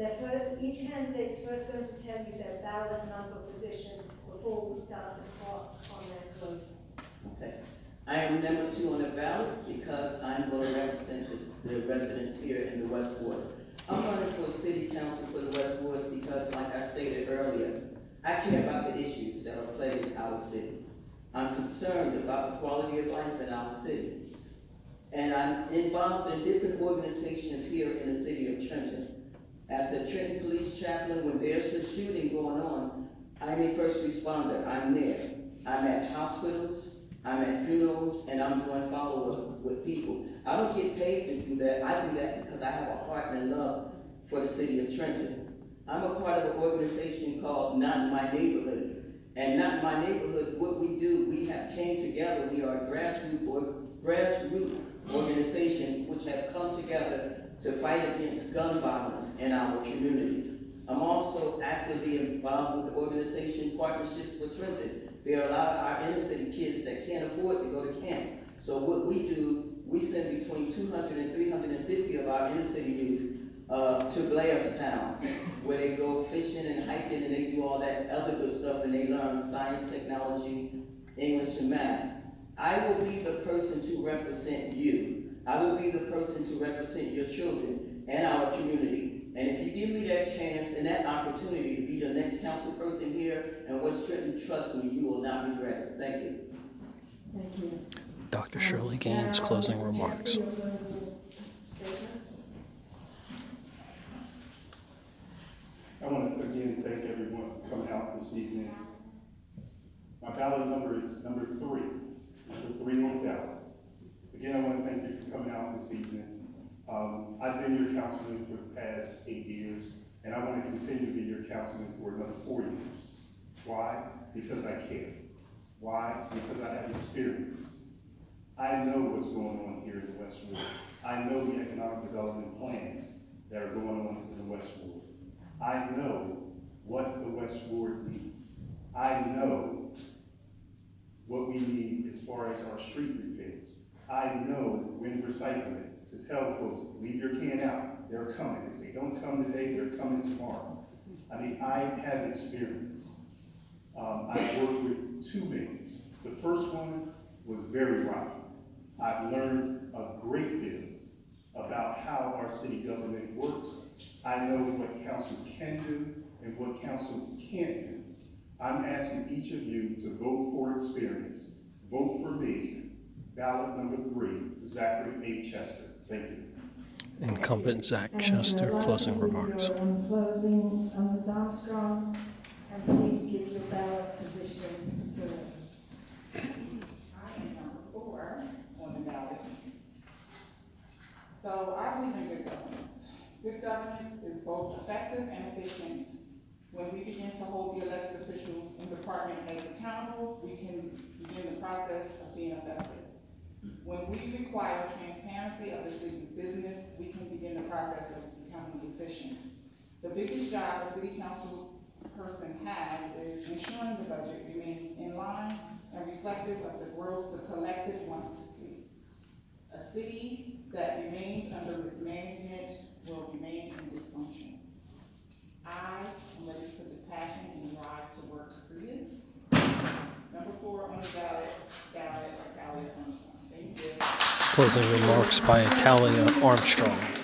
They're first, each first going to tell you their ballot number position before we start the clock on their closing. Okay. I am number two on the ballot because I'm going to represent the residents here in the West Ward. I'm running for city council for the West Ward because, like I stated earlier, I care about the issues that are plaguing our city. I'm concerned about the quality of life in our city. And I'm involved in different organizations here in the city of Trenton. As a Trenton Police Chaplain, when there's a shooting going on, I'm a first responder, I'm there. I'm at hospitals, I'm at funerals, and I'm doing follow-up with people. I don't get paid to do that, I do that because I have a heart and love for the city of Trenton. I'm a part of an organization called Not My Neighborhood. And Not My Neighborhood, what we do, we have came together, we are a grassroots, or grassroots organization which have come together to fight against gun violence in our communities. I'm also actively involved with the organization Partnerships for Trenton. There are a lot of our inner city kids that can't afford to go to camp. So what we do, we send between 200 and 350 of our inner city youth uh, to Blairstown, where they go fishing and hiking and they do all that other good stuff and they learn science, technology, English, and math. I will be the person to represent you. I will be the person to represent your children and our community. And if you give me that chance and that opportunity to be your next council person here in West Trenton, trust me, you will not regret it. Thank you. Thank you. Dr. Shirley Gaines, closing remarks. I want to again thank everyone for coming out this evening. My ballot number is number three, number three on the ballot. Again, I want to thank you coming out this evening. Um, I've been your councilman for the past eight years, and I want to continue to be your councilman for another four years. Why? Because I care. Why? Because I have experience. I know what's going on here in the West Ward. I know the economic development plans that are going on in the West Ward. I know what the West Ward needs. I know what we need as far as our street. I know wind recycling, to tell folks, leave your can out, they're coming. If they don't come today, they're coming tomorrow. I mean, I have experience. Um, I've worked with two mayors. The first one was very rocky. I've learned a great deal about how our city government works. I know what council can do and what council can't do. I'm asking each of you to vote for experience. Vote for me, ballot number three, Zachary A. Chester. Thank you. Incumbent Zach Chester, closing remarks. On closing, uh, Ms. Armstrong, and please give your ballot position first. I am number four on the ballot. So I believe in good governance. Good governance is both effective and efficient. When we begin to hold the elected officials and department heads accountable, we can begin the process of being effective. Require transparency of the city's business, we can begin the process of becoming efficient. The biggest job a city council person has is ensuring the budget remains in line and reflective of the growth the collective wants to see. A city that remains under mismanagement will remain in dysfunction. I am ready to put this passion and drive to work creative. Number four on the ballot, ballot, Talia Armstrong. Thank you. Closing remarks by Talia Armstrong.